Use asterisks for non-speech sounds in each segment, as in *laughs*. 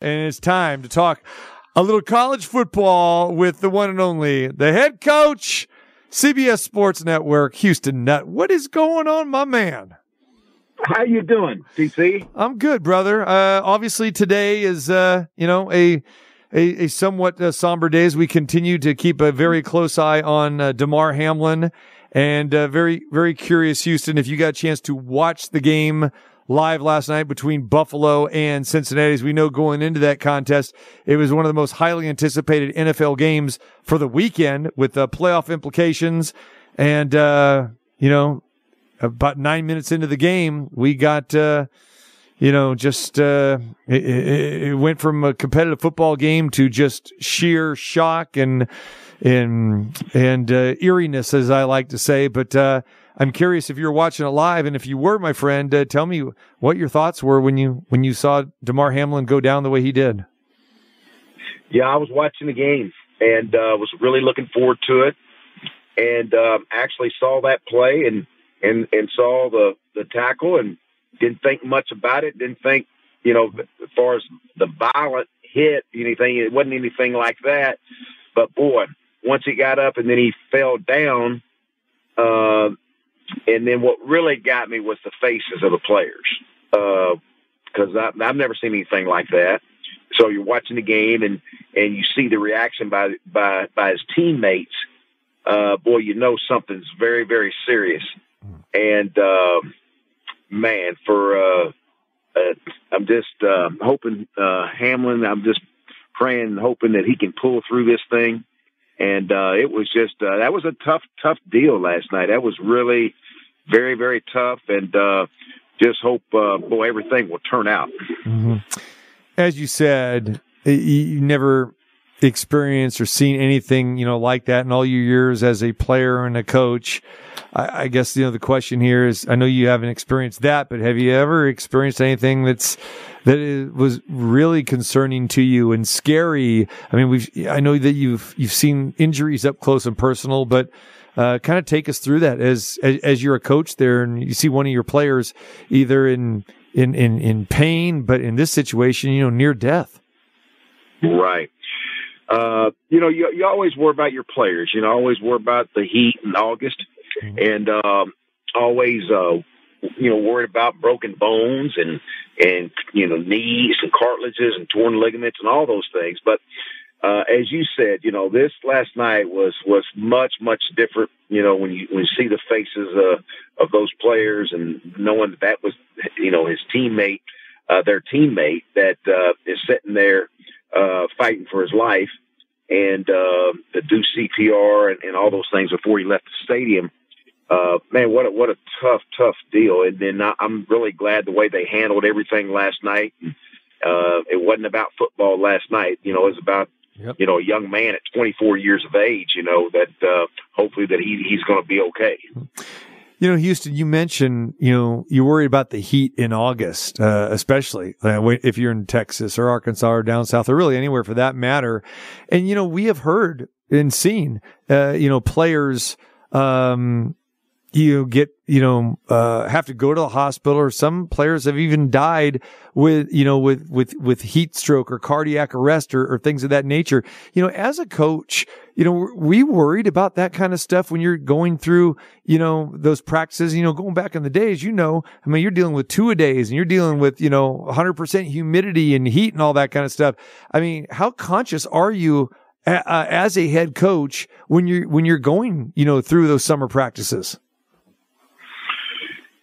And it's time to talk a little college football with the one and only, the head coach, CBS Sports Network, Houston Nutt. What is going on, my man? How you doing, TC? I'm good, brother. Uh, obviously, today is uh, you know a a, a somewhat uh, somber day as we continue to keep a very close eye on uh, Damar Hamlin, and uh, very very curious, Houston. If you got a chance to watch the game live last night between Buffalo and Cincinnati. As we know, going into that contest, it was one of the most highly anticipated NFL games for the weekend with the playoff implications. And, uh, you know, about nine minutes into the game, we got, uh, you know, just, uh, it, it, went from a competitive football game to just sheer shock and, and, and, uh, eeriness, as I like to say. But, uh, I'm curious if you were watching it live, and if you were, my friend, uh, tell me what your thoughts were when you when you saw Damar Hamlin go down the way he did. Yeah, I was watching the game and uh, was really looking forward to it, and um, actually saw that play and and and saw the the tackle and didn't think much about it. Didn't think, you know, as far as the violent hit, anything. It wasn't anything like that. But boy, once he got up and then he fell down. Uh, and then what really got me was the faces of the players, because uh, I've never seen anything like that. So you're watching the game and and you see the reaction by by by his teammates. Uh, boy, you know something's very very serious. And uh, man, for uh, uh, I'm just uh, hoping uh, Hamlin. I'm just praying hoping that he can pull through this thing and uh, it was just uh, that was a tough, tough deal last night. That was really very, very tough, and uh, just hope, uh, boy, everything will turn out. Mm-hmm. As you said, you never experienced or seen anything, you know, like that in all your years as a player and a coach. I, I, guess, you know, the question here is, I know you haven't experienced that, but have you ever experienced anything that's, that was really concerning to you and scary? I mean, we've, I know that you've, you've seen injuries up close and personal, but, uh, kind of take us through that as, as, as you're a coach there and you see one of your players either in, in, in, in pain, but in this situation, you know, near death. Right. Uh, you know, you, you always worry about your players. You know, always worry about the heat in August, mm-hmm. and um, always, uh, you know, worried about broken bones and and you know knees and cartilages and torn ligaments and all those things. But uh, as you said, you know, this last night was was much much different. You know, when you when you see the faces uh, of those players and knowing that that was you know his teammate, uh, their teammate that uh, is sitting there uh, fighting for his life and uh, to do CPR and, and all those things before he left the stadium. Uh, man, what a, what a tough, tough deal. And then I, I'm really glad the way they handled everything last night. Uh, it wasn't about football last night. You know, it was about, yep. you know, a young man at 24 years of age, you know, that, uh, hopefully that he, he's going to be okay. You know, Houston, you mentioned, you know, you worry about the heat in August, uh, especially uh, if you're in Texas or Arkansas or down south or really anywhere for that matter. And, you know, we have heard and seen, uh, you know, players, um, you get, you know, uh, have to go to the hospital or some players have even died with, you know, with, with, with heat stroke or cardiac arrest or, or things of that nature. You know, as a coach, you know, we worried about that kind of stuff when you're going through, you know, those practices, you know, going back in the days, you know, I mean, you're dealing with two a days and you're dealing with, you know, 100% humidity and heat and all that kind of stuff. I mean, how conscious are you uh, as a head coach when you're, when you're going, you know, through those summer practices?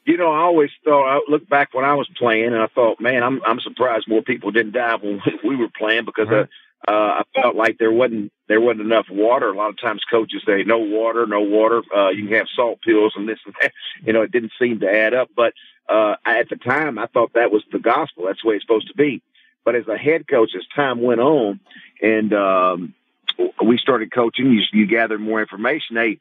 You know, I always thought I look back when I was playing, and I thought, man, I'm I'm surprised more people didn't die when *laughs* we were playing because right. uh, uh, I felt like there wasn't there wasn't enough water. A lot of times coaches say no water, no water. Uh, you can have salt pills and this and that. *laughs* You know, it didn't seem to add up. But uh, at the time, I thought that was the gospel. That's the way it's supposed to be. But as a head coach, as time went on, and um, we started coaching, you, you gather more information. Hey,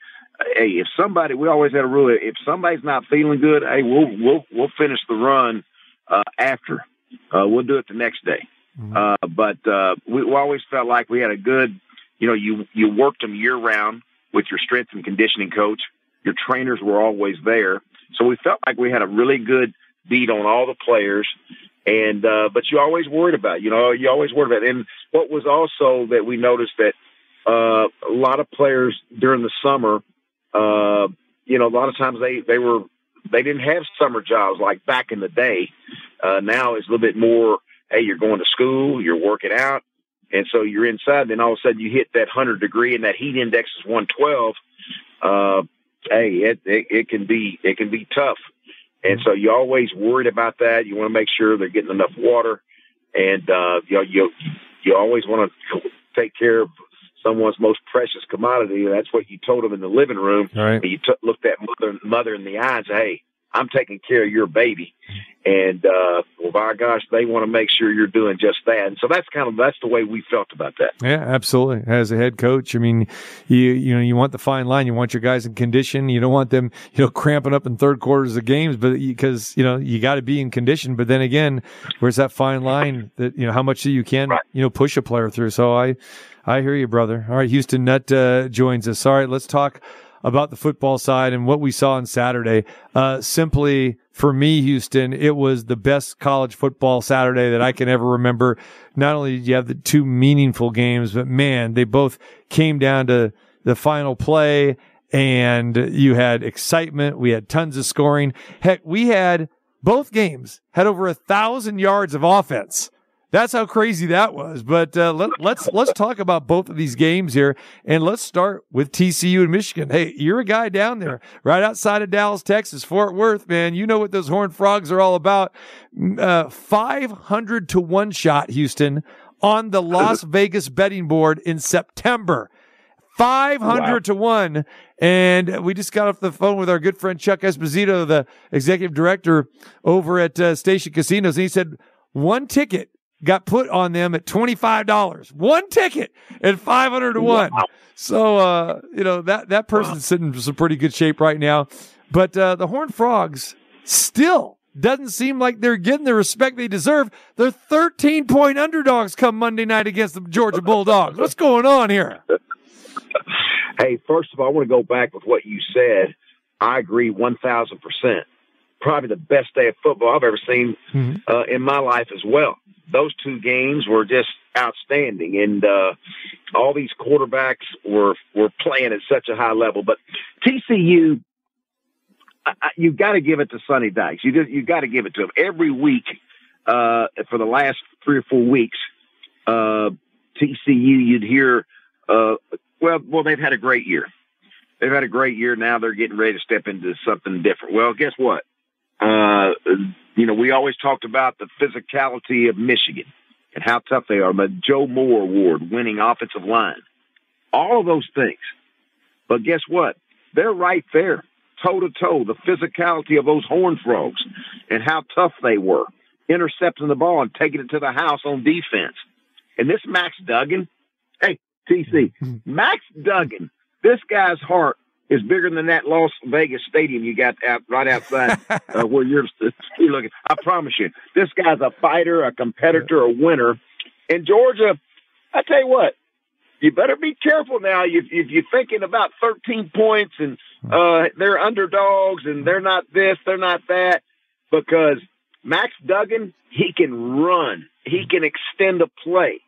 hey, if somebody, we always had a rule: if somebody's not feeling good, hey, we'll we'll we'll finish the run uh, after. Uh, we'll do it the next day. Mm-hmm. Uh, but uh, we, we always felt like we had a good, you know, you you worked them year round with your strength and conditioning coach. Your trainers were always there, so we felt like we had a really good beat on all the players. And, uh, but you always worried about, you know, you always worried about. It. And what was also that we noticed that, uh, a lot of players during the summer, uh, you know, a lot of times they, they were, they didn't have summer jobs like back in the day. Uh, now it's a little bit more, hey, you're going to school, you're working out, and so you're inside. Then all of a sudden you hit that hundred degree, and that heat index is one twelve. Uh, hey, it, it it can be it can be tough, and so you always worried about that. You want to make sure they're getting enough water, and uh, you know, you you always want to take care of someone's most precious commodity. That's what you told them in the living room. Right. You t- looked that mother mother in the eye and said, "Hey, I'm taking care of your baby. And, uh, well, by gosh, they want to make sure you're doing just that. And so that's kind of, that's the way we felt about that. Yeah, absolutely. As a head coach, I mean, you, you know, you want the fine line. You want your guys in condition. You don't want them, you know, cramping up in third quarters of games, but because, you know, you got to be in condition. But then again, where's that fine line that, you know, how much you can, right. you know, push a player through. So I, I hear you, brother. All right. Houston Nutt, uh, joins us. All right. Let's talk about the football side and what we saw on Saturday. Uh, simply for me, Houston, it was the best college football Saturday that I can ever remember. Not only did you have the two meaningful games, but man, they both came down to the final play and you had excitement. We had tons of scoring. Heck, we had both games had over a thousand yards of offense. That's how crazy that was. But uh, let, us let's, let's talk about both of these games here, and let's start with TCU and Michigan. Hey, you're a guy down there, right outside of Dallas, Texas, Fort Worth, man. You know what those Horned Frogs are all about. Uh, Five hundred to one shot, Houston, on the Las *laughs* Vegas betting board in September. 500 wow. to 1. And we just got off the phone with our good friend Chuck Esposito, the executive director over at uh, Station Casinos. And he said one ticket got put on them at $25. One ticket at 500 to 1. Wow. So, uh, you know, that, that person's sitting in some pretty good shape right now. But uh, the Horned Frogs still doesn't seem like they're getting the respect they deserve. They're 13 point underdogs come Monday night against the Georgia Bulldogs. What's going on here? *laughs* Hey, first of all, I want to go back with what you said. I agree 1000%. Probably the best day of football I've ever seen mm-hmm. uh, in my life as well those two games were just outstanding, and uh, all these quarterbacks were were playing at such a high level. But TCU, I, I, you got to give it to Sonny Dykes. You just, you got to give it to him every week uh, for the last three or four weeks. Uh, TCU, you'd hear, uh, well, well, they've had a great year. They've had a great year. Now they're getting ready to step into something different. Well, guess what? Uh, you know, we always talked about the physicality of Michigan and how tough they are. The Joe Moore Award winning offensive line, all of those things. But guess what? They're right there, toe to toe. The physicality of those Horned Frogs and how tough they were, intercepting the ball and taking it to the house on defense. And this Max Duggan, hey, TC, Max Duggan, this guy's heart is bigger than that Las Vegas stadium you got out right outside *laughs* uh, where you're, *laughs* you're looking. I promise you, this guy's a fighter, a competitor, a winner. In Georgia, I tell you what, you better be careful now. If, if you're thinking about 13 points and uh, they're underdogs and they're not this, they're not that, because Max Duggan, he can run, he can extend a play,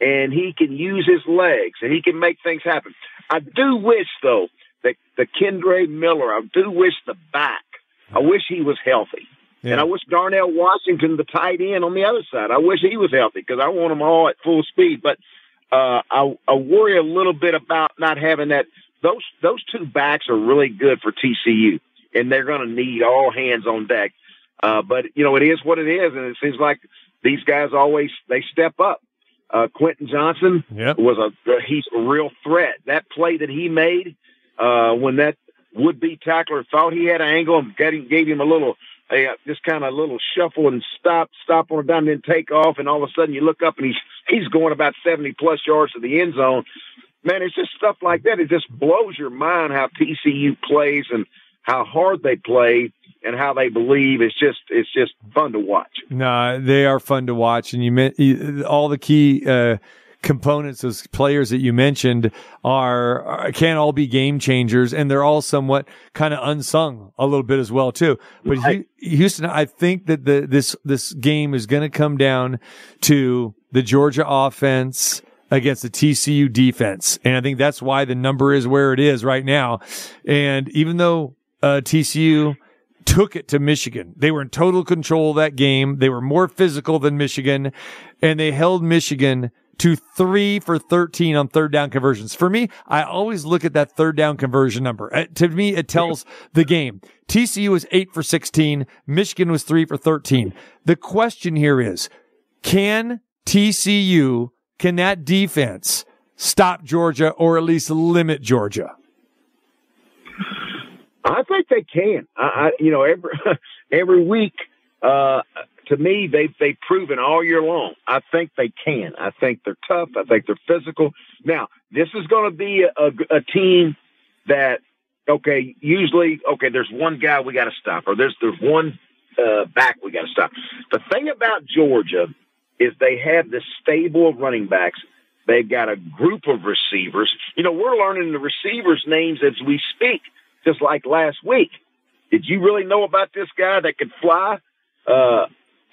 and he can use his legs, and he can make things happen. I do wish, though, the the Kendre Miller. I do wish the back. I wish he was healthy. Yeah. And I wish Darnell Washington, the tight end on the other side, I wish he was healthy because I want them all at full speed. But uh, I, I worry a little bit about not having that. Those those two backs are really good for TCU, and they're going to need all hands on deck. Uh, but you know, it is what it is, and it seems like these guys always they step up. Uh, Quentin Johnson yep. was a he's a real threat. That play that he made uh, when that would-be tackler thought he had an angle and getting, gave him a little, a, just kind of a little shuffle and stop, stop on a dime, then take off, and all of a sudden you look up and he's he's going about seventy plus yards to the end zone. Man, it's just stuff like that. It just blows your mind how TCU plays and how hard they play and how they believe. It's just it's just fun to watch. No, they are fun to watch, and you meant all the key. Uh, components, those players that you mentioned are, are can't all be game changers and they're all somewhat kind of unsung a little bit as well too. But Right. Houston, I think that the, this, this game is going to come down to the Georgia offense against the TCU defense. And I think that's why the number is where it is right now. And even though, uh, TCU, took it to Michigan. They were in total control of that game. They were more physical than Michigan and they held Michigan to three for 13 on third down conversions. For me, I always look at that third down conversion number. Uh, to me, it tells the game. TCU was eight for 16. Michigan was three for 13. The question here is, can TCU, can that defense stop Georgia or at least limit Georgia? I think they can. I, I you know, every *laughs* every week, uh, to me, they've they've proven all year long. I think they can. I think they're tough. I think they're physical. Now, this is going to be a, a team that, okay, usually, okay, there's one guy we got to stop, or there's there's one uh, back we got to stop. The thing about Georgia is they have this stable of running backs. They've got a group of receivers. You know, we're learning the receivers' names as we speak just like last week. Did you really know about this guy that could fly? Uh,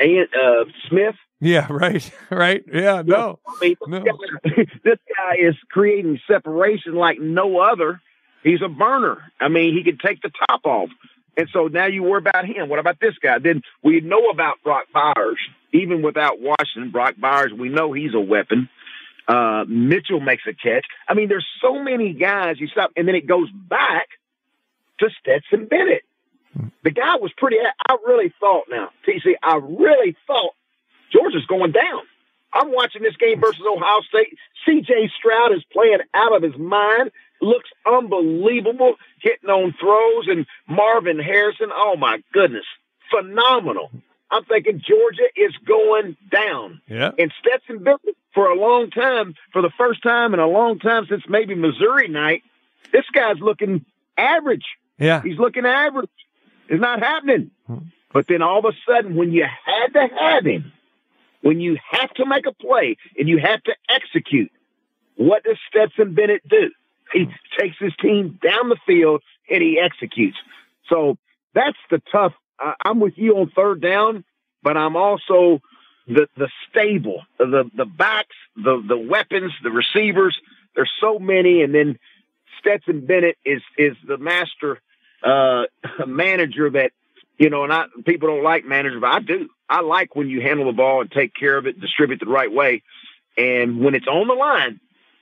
and, uh, Smith? Yeah, *laughs* right, right. Yeah, no. I mean, No. this, guy, is creating separation like no other. He's a burner. I mean, he can take the top off. And so now you worry about him. What about this guy? Then we know about Brock Bowers. Even without Washington, Brock Bowers, we know he's a weapon. Uh, Mitchell makes a catch. I mean, there's so many guys you stop, and then it goes back to Stetson Bennett. The guy was pretty. I really thought now, TC. I really thought Georgia's going down. I'm watching this game versus Ohio State. C.J. Stroud is playing out of his mind. Looks unbelievable, hitting on throws, and Marvin Harrison. Oh my goodness, phenomenal! I'm thinking Georgia is going down. Yeah. And Stetson Bennett, for a long time, for the first time in a long time since maybe Missouri night, this guy's looking average. Yeah. He's looking average. It's not happening. But then all of a sudden, when you had to have him, when you have to make a play and you have to execute, what does Stetson Bennett do? He takes his team down the field and he executes. So that's the tough. I I'm with you on third down, but I'm also the the stable, the the backs, the the weapons, the receivers. There's so many, and then Stetson Bennett is is the master uh, *laughs* manager that you know, and I people don't like managers, but I do. I like when you handle the ball and take care of it, distribute the right way, and when it's on the line,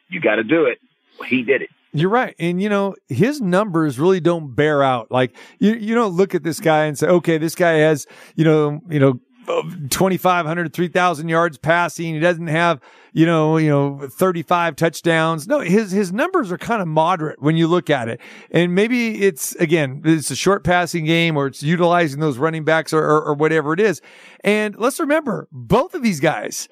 you got to do it. He did it. You're right. And you know, his numbers really don't bear out. Like you, you don't look at this guy and say, okay, this guy has, you know, you know, 2,500, 3,000 yards passing. He doesn't have, you know, you know, 35 touchdowns. No, his, his numbers are kind of moderate when you look at it. And maybe it's, again, it's a short passing game or it's utilizing those running backs or, or, or whatever it is. And let's remember both of these guys,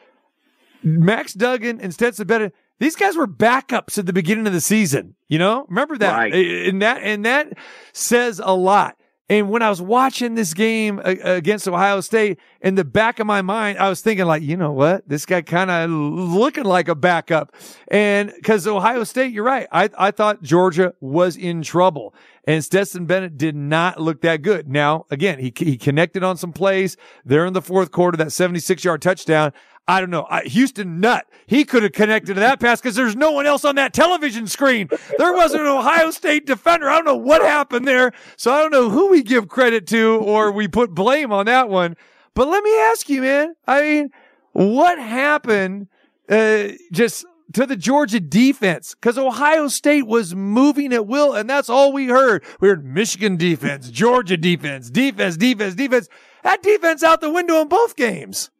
Max Duggan and Stetson Bennett, these guys were backups at the beginning of the season. You know, remember that, Right. and that and that says a lot. And when I was watching this game uh, against Ohio State, in the back of my mind, I was thinking like, you know what, this guy kind of looking like a backup. And because Ohio State, you're right, I I thought Georgia was in trouble, and Stetson Bennett did not look that good. Now, again, he he connected on some plays there in the fourth quarter, that 76 yard touchdown. I don't know. I, Houston Nutt, he could have connected to that pass because there's no one else on that television screen. There wasn't an Ohio State defender. I don't know what happened there. So I don't know who we give credit to or we put blame on that one. But let me ask you, man. I mean, what happened uh, just to the Georgia defense? Because Ohio State was moving at will, and that's all we heard. We heard Michigan defense, Georgia defense, defense, defense, defense. That defense out the window in both games.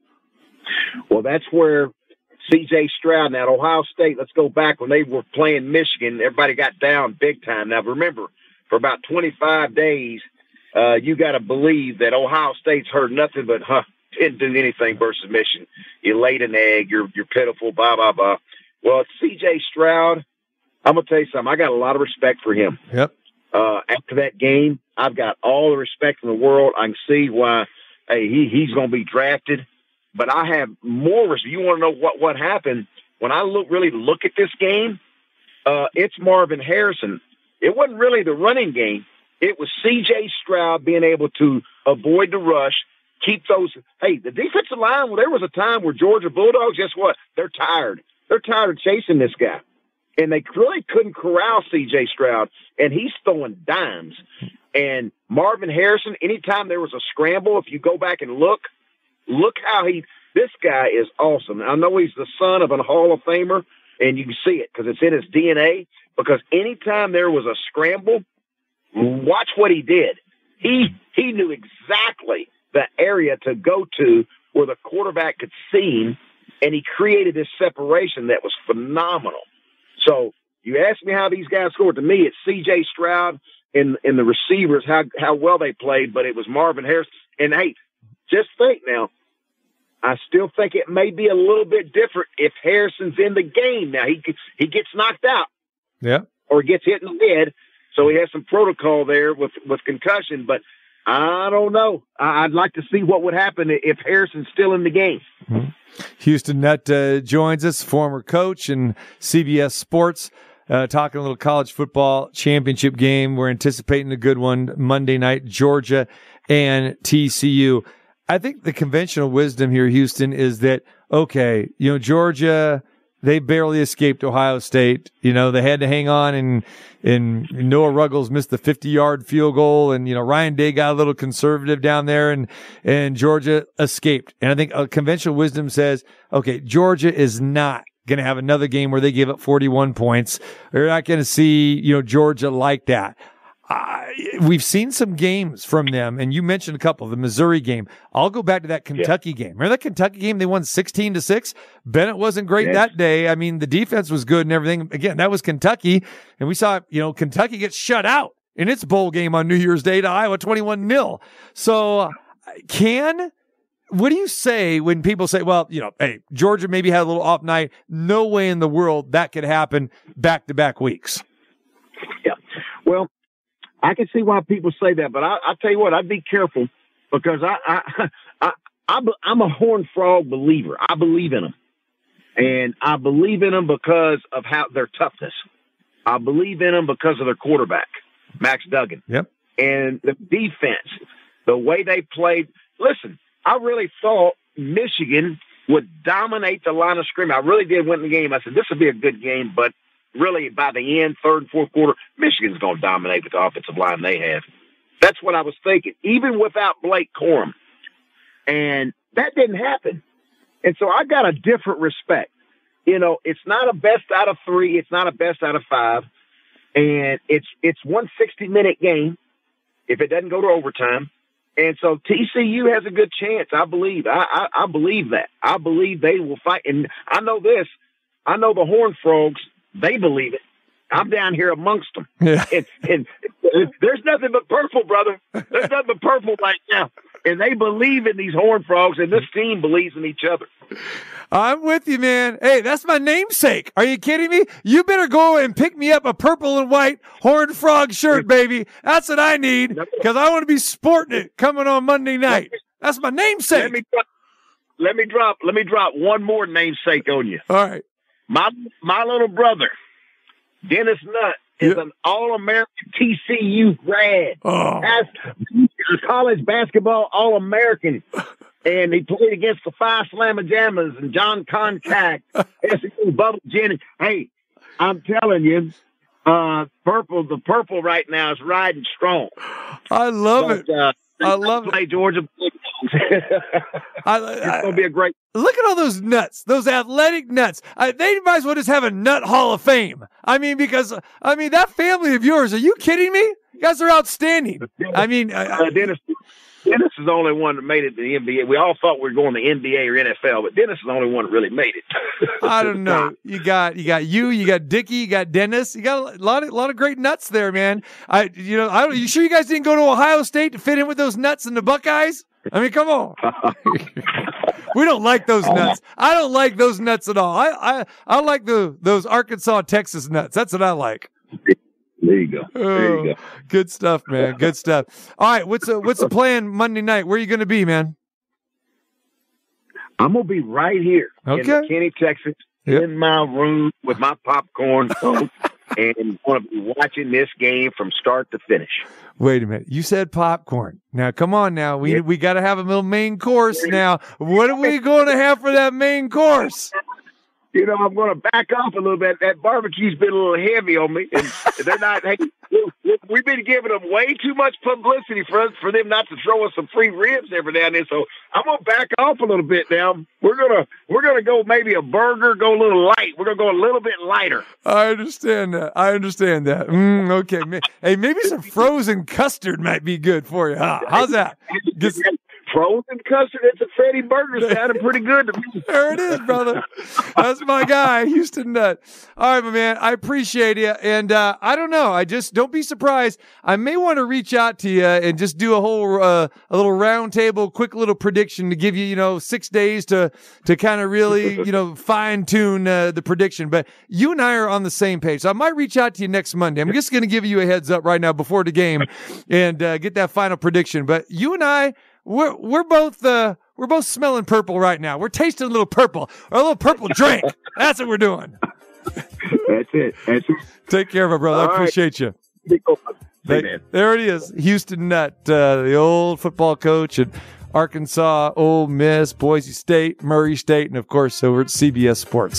Well, that's where C.J. Stroud now at Ohio State. Let's go back when they were playing Michigan. Everybody got down big time. Now remember, for about 25 days, uh, you got to believe that Ohio State's heard nothing but huh *laughs* didn't do anything versus Michigan. You laid an egg. You're you're pitiful. Blah blah blah. Well, C.J. Stroud. I'm gonna tell you something. I got a lot of respect for him. Yep. Uh, after that game, I've got all the respect in the world. I can see why. Hey, he he's gonna be drafted but I have more respect. You want to know what what happened? when I look really look at this game, uh, it's Marvin Harrison. It wasn't really the running game. It was C.J. Stroud being able to avoid the rush, keep those. Hey, the defensive line. Well, there was a time where Georgia Bulldogs. Guess what? They're tired. They're tired of chasing this guy, and they really couldn't corral C.J. Stroud, and he's throwing dimes. And Marvin Harrison. Anytime there was a scramble, if you go back and look, look how he. This guy is awesome. I know he's the son of a Hall of Famer, and you can see it because it's in his DNA. Because anytime there was a scramble, watch what he did. He he knew exactly the area to go to where the quarterback could see him, and he created this separation that was phenomenal. So you ask me how these guys scored. To me, it's C.J. Stroud and and the receivers how how well they played, but it was Marvin Harris. And hey, just think now. I still think it may be a little bit different if Harrison's in the game. Now he gets he gets knocked out, yeah, or gets hit in the head, so he has some protocol there with with concussion. But I don't know. I'd like to see what would happen if Harrison's still in the game. Mm-hmm. Houston Nutt uh, joins us, former coach and CBS Sports. Uh, talking a little college football championship game. We're anticipating a good one Monday night, Georgia and TCU. I think the conventional wisdom here, Houston, is that, okay, you know, Georgia, they barely escaped Ohio State. You know, they had to hang on and, and Noah Ruggles missed the 50 yard field goal. And, you know, Ryan Day got a little conservative down there and, and Georgia escaped. And I think a conventional wisdom says, okay, Georgia is not going to have another game where they give up 41 points. You're not going to see, you know, Georgia like that. We've seen some games from them, and you mentioned a couple. The Missouri game. I'll go back to that Kentucky yeah. game. Remember that Kentucky game? They won sixteen to six. Bennett wasn't great yes. that day. I mean, the defense was good and everything. Again, that was Kentucky, and we saw you know Kentucky get shut out in its bowl game on New Year's Day to Iowa, twenty-one 0 So, can what do you say when people say, well, you know, hey, Georgia maybe had a little off night. No way in the world that could happen back to back weeks. Yeah. Well, I can see why people say that, but I, I tell you what, I'd be careful because I, I, *laughs* I, I, I'm a horn frog believer. I believe in them, and I believe in them because of how their toughness. I believe in them because of their quarterback, Max Duggan. Yep. And the defense, the way they played. Listen, I really thought Michigan would dominate the line of scrimmage. I really did win the game. I said this would be a good game, but really by the end, third and fourth quarter, Michigan's going to dominate with the offensive line they have. That's what I was thinking, even without Blake Corum. And that didn't happen. And so I got a different respect. You know, it's not a best out of three. It's not a best out of five. And it's, it's one 60 minute game if it doesn't go to overtime. And so TCU has a good chance. I believe. I, I, I believe that. I believe they will fight. And I know this. I know the Horn Frogs they believe it. I'm down here amongst them. Yeah. *laughs* There's nothing but purple, brother. There's nothing but purple right now. And they believe in these horn frogs, and this team believes in each other. I'm with you, man. Hey, that's my namesake. Are you kidding me? You better go and pick me up a purple and white horn frog shirt, baby. That's what I need because I want to be sporting it coming on Monday night. That's my namesake. Let me, let me drop. Let me drop one more namesake on you. All right. My my little brother, Dennis Nutt, is an All American TCU grad. Oh. As college basketball All American. and he played against the Phi Slama Jamas and Jon Koncak, *laughs* SEC Bubble Jennings. Hey, I'm telling you, uh, purple, the purple right now is riding strong. I love but, it. Uh, I love play it. Georgia. *laughs* I, it's gonna be a great. Look at all those nuts, those athletic nuts. I, they might as well just have a nut hall of fame. I mean, because I mean that family of yours. Are you kidding me? You guys are outstanding. I mean, uh, Dennis, Dennis is the only one that made it to the NBA. We all thought we were going to NBA or NFL, but Dennis is the only one that really made it. *laughs* I don't know. You got you got you, you got Dickie, you got Dennis. You got a lot of lot of great nuts there, man. I you know, I don't you sure you guys didn't go to Ohio State to fit in with those nuts and the Buckeyes? I mean, come on. *laughs* we don't like those nuts. I don't like those nuts at all. I I, I like the those Arkansas Texas nuts. That's what I like. There you go. There you oh, go. Oh, good stuff, man. Good stuff. All right, what's the what's the *laughs* plan Monday night? Where are you going to be, man? I'm gonna be right here okay. in McKinney, Texas. Yep. in my room with my popcorn *laughs* Coke and going to be watching this game from start to finish. Wait a minute. You said popcorn. Now, come on now. We, Yeah. we got to have a little main course now. What are we going to have for that main course? You know, I'm going to back off a little bit. That barbecue's been a little heavy on me, and they're not. Hey, we've been giving them way too much publicity for us, for them not to throw us some free ribs every now and then. So I'm going to back off a little bit now. We're gonna we're gonna go maybe a burger, go a little light. We're gonna go a little bit lighter. I understand that. I understand that. Mm, okay. Hey, maybe some frozen custard might be good for you. Huh? *laughs* How's that? Guess- Frozen custard at the Freddy Burger sounded pretty good to me. *laughs* There it is, brother. That's my guy, Houston Nutt. All right, my man. I appreciate you. And uh, I don't know. I just don't be surprised. I may want to reach out to you and just do a whole uh, a little round table, quick little prediction to give you, you know, six days to to kind of really, *laughs* you know, fine tune uh, the prediction. But you and I are on the same page. So I might reach out to you next Monday. I'm just going to give you a heads up right now before the game and uh, get that final prediction. But you and I, we're we're both uh, we're both smelling purple right now. We're tasting a little purple, or a little purple *laughs* drink. That's what we're doing. That's it. That's it. Take care, of it, brother. All I right. appreciate you. Hey, They- man. there it is, Houston Nutt, uh, the old football coach at Arkansas, Ole Miss, Boise State, Murray State, and of course over at CBS Sports.